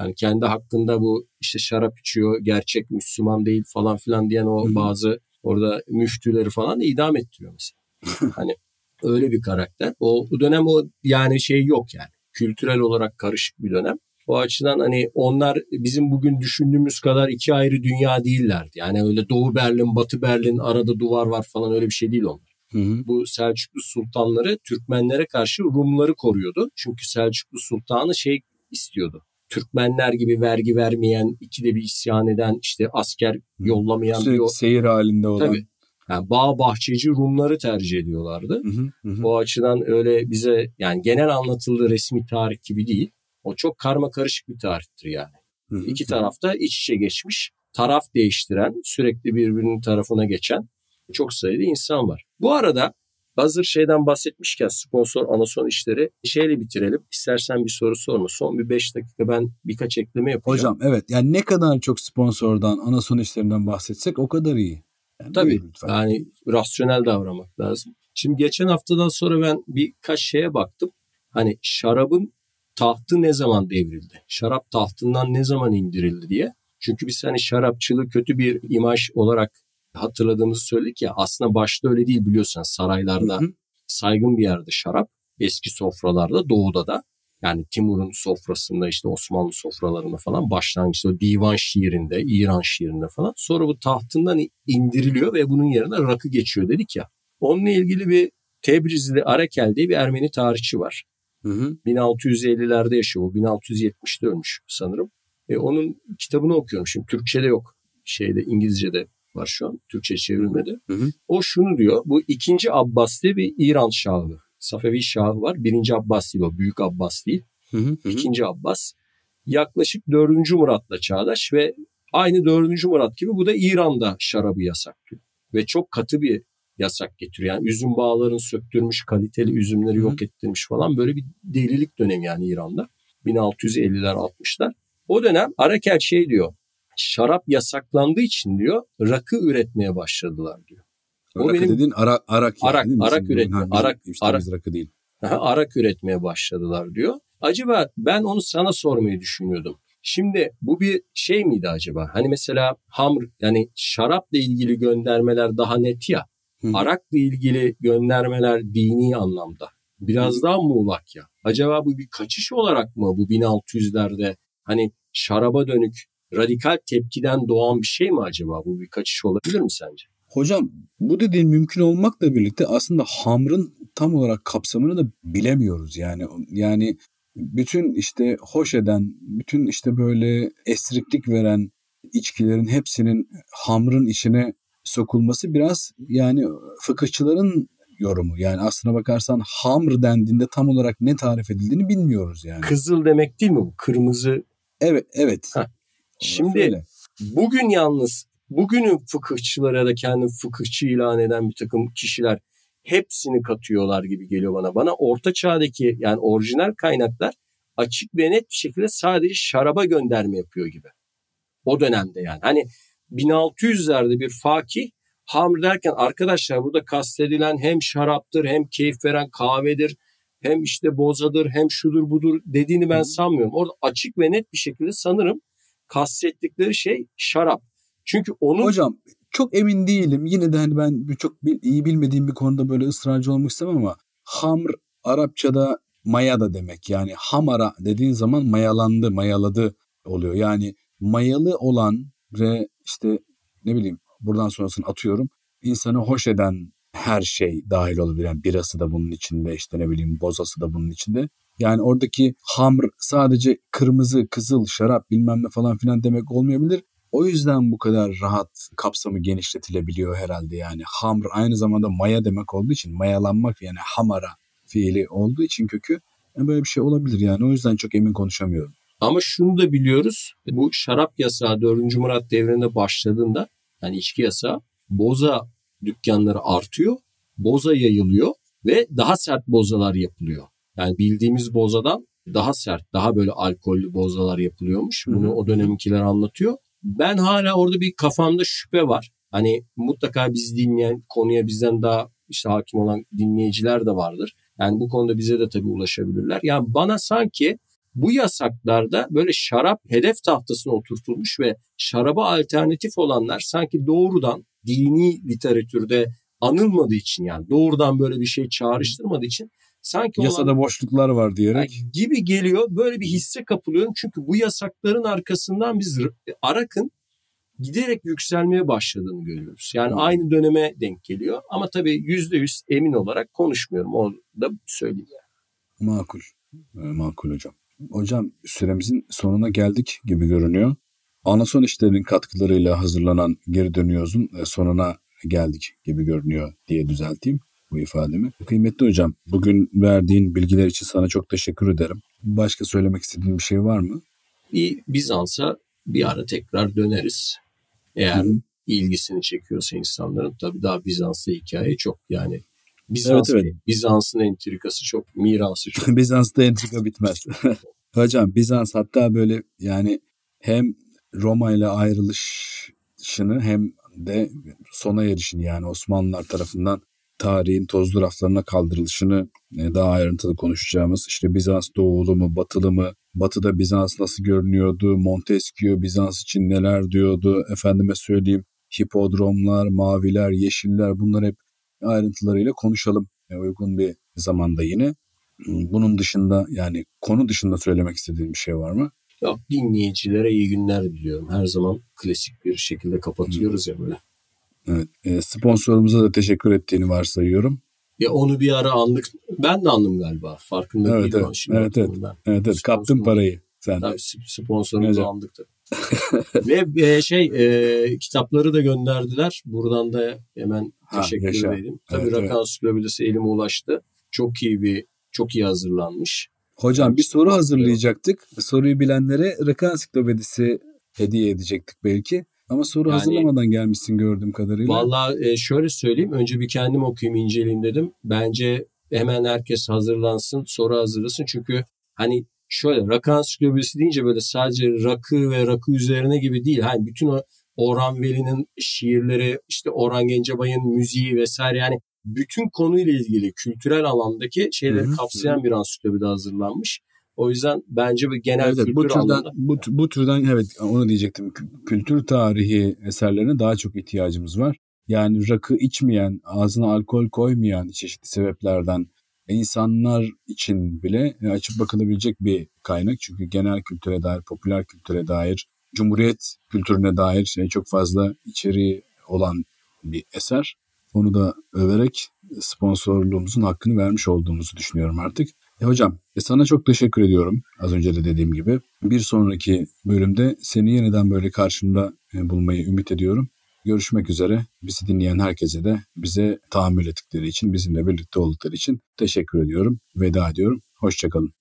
Yani kendi hakkında bu işte şarap içiyor, gerçek Müslüman değil falan filan diyen o bazı orada müftüleri falan da idam ettiriyor mesela. hani öyle bir karakter. O, o dönem o yani şey yok yani. Kültürel olarak karışık bir dönem. O açıdan hani onlar bizim bugün düşündüğümüz kadar iki ayrı dünya değillerdi. Yani öyle Doğu Berlin, Batı Berlin arada duvar var falan öyle bir şey değil onlar. Hı hı. Bu Selçuklu sultanları Türkmenlere karşı Rumları koruyordu. Çünkü Selçuklu sultanı şey istiyordu. Türkmenler gibi vergi vermeyen, ikide bir isyan eden, işte asker yollamayan Sürekli bir... seyir halinde olan. Tabii. Yani bağ bahçeci Rumları tercih ediyorlardı. Hı hı hı. O açıdan öyle bize yani genel anlatıldığı resmi tarih gibi değil. O çok karma karışık bir tarihtir yani. Hı hı. İki tarafta iç içe geçmiş, taraf değiştiren, sürekli birbirinin tarafına geçen çok sayıda insan var. Bu arada hazır şeyden bahsetmişken sponsor anason işleri şeyle bitirelim. İstersen bir soru sorma. Son bir beş dakika ben birkaç ekleme yapacağım. Hocam evet yani ne kadar çok sponsordan anason işlerinden bahsetsek o kadar iyi. Yani Tabii yani rasyonel davranmak lazım. Şimdi geçen haftadan sonra ben birkaç şeye baktım. Hani şarabın tahtı ne zaman devrildi? Şarap tahtından ne zaman indirildi diye. Çünkü biz hani şarapçılığı kötü bir imaj olarak hatırladığımızı söyledik ya aslında başta öyle değil biliyorsan saraylarda hı hı. saygın bir yerde şarap eski sofralarda doğuda da Yani Timur'un sofrasında işte Osmanlı sofralarında falan başlangıçta o divan şiirinde, İran şiirinde falan. Sonra bu tahtından indiriliyor ve bunun yerine rakı geçiyor dedik ya. Onunla ilgili bir Tebrizli Arakel diye bir Ermeni tarihçi var. Hı hı. 1650'lerde yaşıyor. O 1670'te ölmüş sanırım. E, onun kitabını okuyorum şimdi. Türkçe'de yok. Şeyde İngilizce'de var şu an. Türkçe çevrilmedi. Hı hı. O şunu diyor. Bu ikinci Abbas diye bir İran şahı. Safevi şahı var. Birinci Abbas değil o. Büyük Abbas değil. Hı hı hı. İkinci Abbas. Yaklaşık dördüncü Murat'la çağdaş ve aynı dördüncü Murat gibi bu da İran'da şarabı yasaklıyor. Ve çok katı bir yasak getiriyor. Yani üzüm bağlarını söktürmüş, kaliteli üzümleri yok hı. ettirmiş falan. Böyle bir delilik dönemi yani İran'da. 1650'ler 60'lar. O dönem Arakel şey diyor. Şarap yasaklandığı için diyor rakı üretmeye başladılar diyor. O rakı benim, dediğin ara, arak yani, arak, arak üretme. Ha, arak, işte arak, rakı değil. arak üretmeye başladılar diyor. Acaba ben onu sana sormayı düşünüyordum. Şimdi bu bir şey miydi acaba? Hani mesela hamr yani şarapla ilgili göndermeler daha net ya. Hı. Arakla ilgili göndermeler dini anlamda. Biraz Hı. daha muğlak ya. Acaba bu bir kaçış olarak mı bu 1600'lerde hani şaraba dönük radikal tepkiden doğan bir şey mi acaba? Bu bir kaçış olabilir mi sence? Hocam bu dediğin mümkün olmakla birlikte aslında hamrın tam olarak kapsamını da bilemiyoruz yani. Yani bütün işte hoş eden, bütün işte böyle esriklik veren içkilerin hepsinin hamrın içine sokulması biraz yani fıkıhçıların yorumu. Yani aslına bakarsan hamr dendiğinde tam olarak ne tarif edildiğini bilmiyoruz yani. Kızıl demek değil mi bu? Kırmızı. Evet, evet. Heh. Şimdi öyle. bugün yalnız bugünün fıkıhçıları ya da kendi fıkıhçı ilan eden bir takım kişiler hepsini katıyorlar gibi geliyor bana. Bana orta çağdaki yani orijinal kaynaklar açık ve net bir şekilde sadece şaraba gönderme yapıyor gibi. O dönemde yani. Hani 1600'lerde bir fakih hamr derken arkadaşlar burada kastedilen hem şaraptır hem keyif veren kahvedir hem işte bozadır hem şudur budur dediğini ben sanmıyorum. Orada açık ve net bir şekilde sanırım kastettikleri şey şarap. Çünkü onu Hocam çok emin değilim. Yine de hani ben çok iyi bilmediğim bir konuda böyle ısrarcı olmak istemem ama hamr Arapçada maya da demek. Yani hamara dediğin zaman mayalandı, mayaladı oluyor. Yani mayalı olan ve işte ne bileyim buradan sonrasını atıyorum. insanı hoş eden her şey dahil olabilir. Yani birası da bunun içinde işte ne bileyim bozası da bunun içinde. Yani oradaki hamr sadece kırmızı, kızıl, şarap bilmem ne falan filan demek olmayabilir. O yüzden bu kadar rahat kapsamı genişletilebiliyor herhalde yani. Hamr aynı zamanda maya demek olduğu için mayalanmak yani hamara fiili olduğu için kökü yani böyle bir şey olabilir yani. O yüzden çok emin konuşamıyorum. Ama şunu da biliyoruz. Bu şarap yasağı 4. Murat devrinde başladığında yani içki yasağı boza dükkanları artıyor. Boza yayılıyor ve daha sert bozalar yapılıyor. Yani bildiğimiz bozadan daha sert, daha böyle alkollü bozalar yapılıyormuş. Bunu o döneminkiler anlatıyor. Ben hala orada bir kafamda şüphe var. Hani mutlaka bizi dinleyen, konuya bizden daha işte hakim olan dinleyiciler de vardır. Yani bu konuda bize de tabii ulaşabilirler. Yani bana sanki bu yasaklarda böyle şarap hedef tahtasına oturtulmuş ve şaraba alternatif olanlar sanki doğrudan dini literatürde anılmadığı için yani doğrudan böyle bir şey çağrıştırmadığı için sanki yasada olan, boşluklar var diyerek yani gibi geliyor. Böyle bir hisse kapılıyorum. Çünkü bu yasakların arkasından biz Arak'ın giderek yükselmeye başladığını görüyoruz. Yani hmm. aynı döneme denk geliyor. Ama tabii yüzde yüz emin olarak konuşmuyorum. Onu da söyleyeyim yani. Makul. Ee, makul hocam. Hocam süremizin sonuna geldik gibi görünüyor. Anason işlerinin katkılarıyla hazırlanan geri dönüyoruzun e, sonuna geldik gibi görünüyor diye düzelteyim bu ifademi. Kıymetli hocam, bugün verdiğin bilgiler için sana çok teşekkür ederim. Başka söylemek istediğin bir şey var mı? Bir Bizans'a bir ara tekrar döneriz. Eğer Hı-hı. ilgisini çekiyorsa insanların tabii daha Bizans'ta hikaye çok yani Bizans, evet, evet. Bizans'ın entrikası çok, mirası çok. Bizans'ta entrika bitmez. Hocam Bizans hatta böyle yani hem Roma ile ayrılışını hem de sona erişini yani Osmanlılar tarafından tarihin tozlu raflarına kaldırılışını e, daha ayrıntılı konuşacağımız işte Bizans doğulu mu batılı mı batıda Bizans nasıl görünüyordu Montesquieu Bizans için neler diyordu efendime söyleyeyim hipodromlar maviler yeşiller bunlar hep ayrıntılarıyla konuşalım e, uygun bir zamanda yine Bunun dışında yani konu dışında söylemek istediğin bir şey var mı? Yok dinleyicilere iyi günler diliyorum. Her zaman klasik bir şekilde kapatıyoruz ya böyle. Evet. E, sponsorumuza da teşekkür ettiğini varsayıyorum. Ya onu bir ara anlık ben de andım galiba. Farkında evet, değilim. Evet, Şimdi evet, evet. Ben. evet, evet. Kaptın parayı sen. Tabii sponsorumuzu andık da. Ve e, şey e, kitapları da gönderdiler. Buradan da hemen teşekkür ha, edeyim. Tabii evet, Rakan evet. elime ulaştı. Çok iyi bir çok iyi hazırlanmış. Hocam bir soru hazırlayacaktık. Soruyu bilenlere Rakı Ansiklopedisi hediye edecektik belki. Ama soru yani, hazırlamadan gelmişsin gördüğüm kadarıyla. Valla e, şöyle söyleyeyim. Önce bir kendim okuyayım, inceleyeyim dedim. Bence hemen herkes hazırlansın, soru hazırlasın. Çünkü hani şöyle rakı ansiklopedisi deyince böyle sadece rakı ve rakı üzerine gibi değil. Hani bütün o Orhan Veli'nin şiirleri, işte Orhan Gencebay'ın müziği vesaire yani bütün konuyla ilgili kültürel alandaki şeyleri Hı-hı. kapsayan bir ansiklopedi hazırlanmış. O yüzden bence bir genel evet, kültür bu türden, alanında. Bu, bu türden evet onu diyecektim. Kültür tarihi eserlerine daha çok ihtiyacımız var. Yani rakı içmeyen, ağzına alkol koymayan çeşitli sebeplerden insanlar için bile açıp bakılabilecek bir kaynak. Çünkü genel kültüre dair, popüler kültüre dair, cumhuriyet kültürüne dair şey çok fazla içeriği olan bir eser. Onu da överek sponsorluğumuzun hakkını vermiş olduğumuzu düşünüyorum artık. E hocam e sana çok teşekkür ediyorum az önce de dediğim gibi. Bir sonraki bölümde seni yeniden böyle karşımda e, bulmayı ümit ediyorum. Görüşmek üzere. Bizi dinleyen herkese de bize tahammül ettikleri için, bizimle birlikte oldukları için teşekkür ediyorum. Veda ediyorum. Hoşçakalın.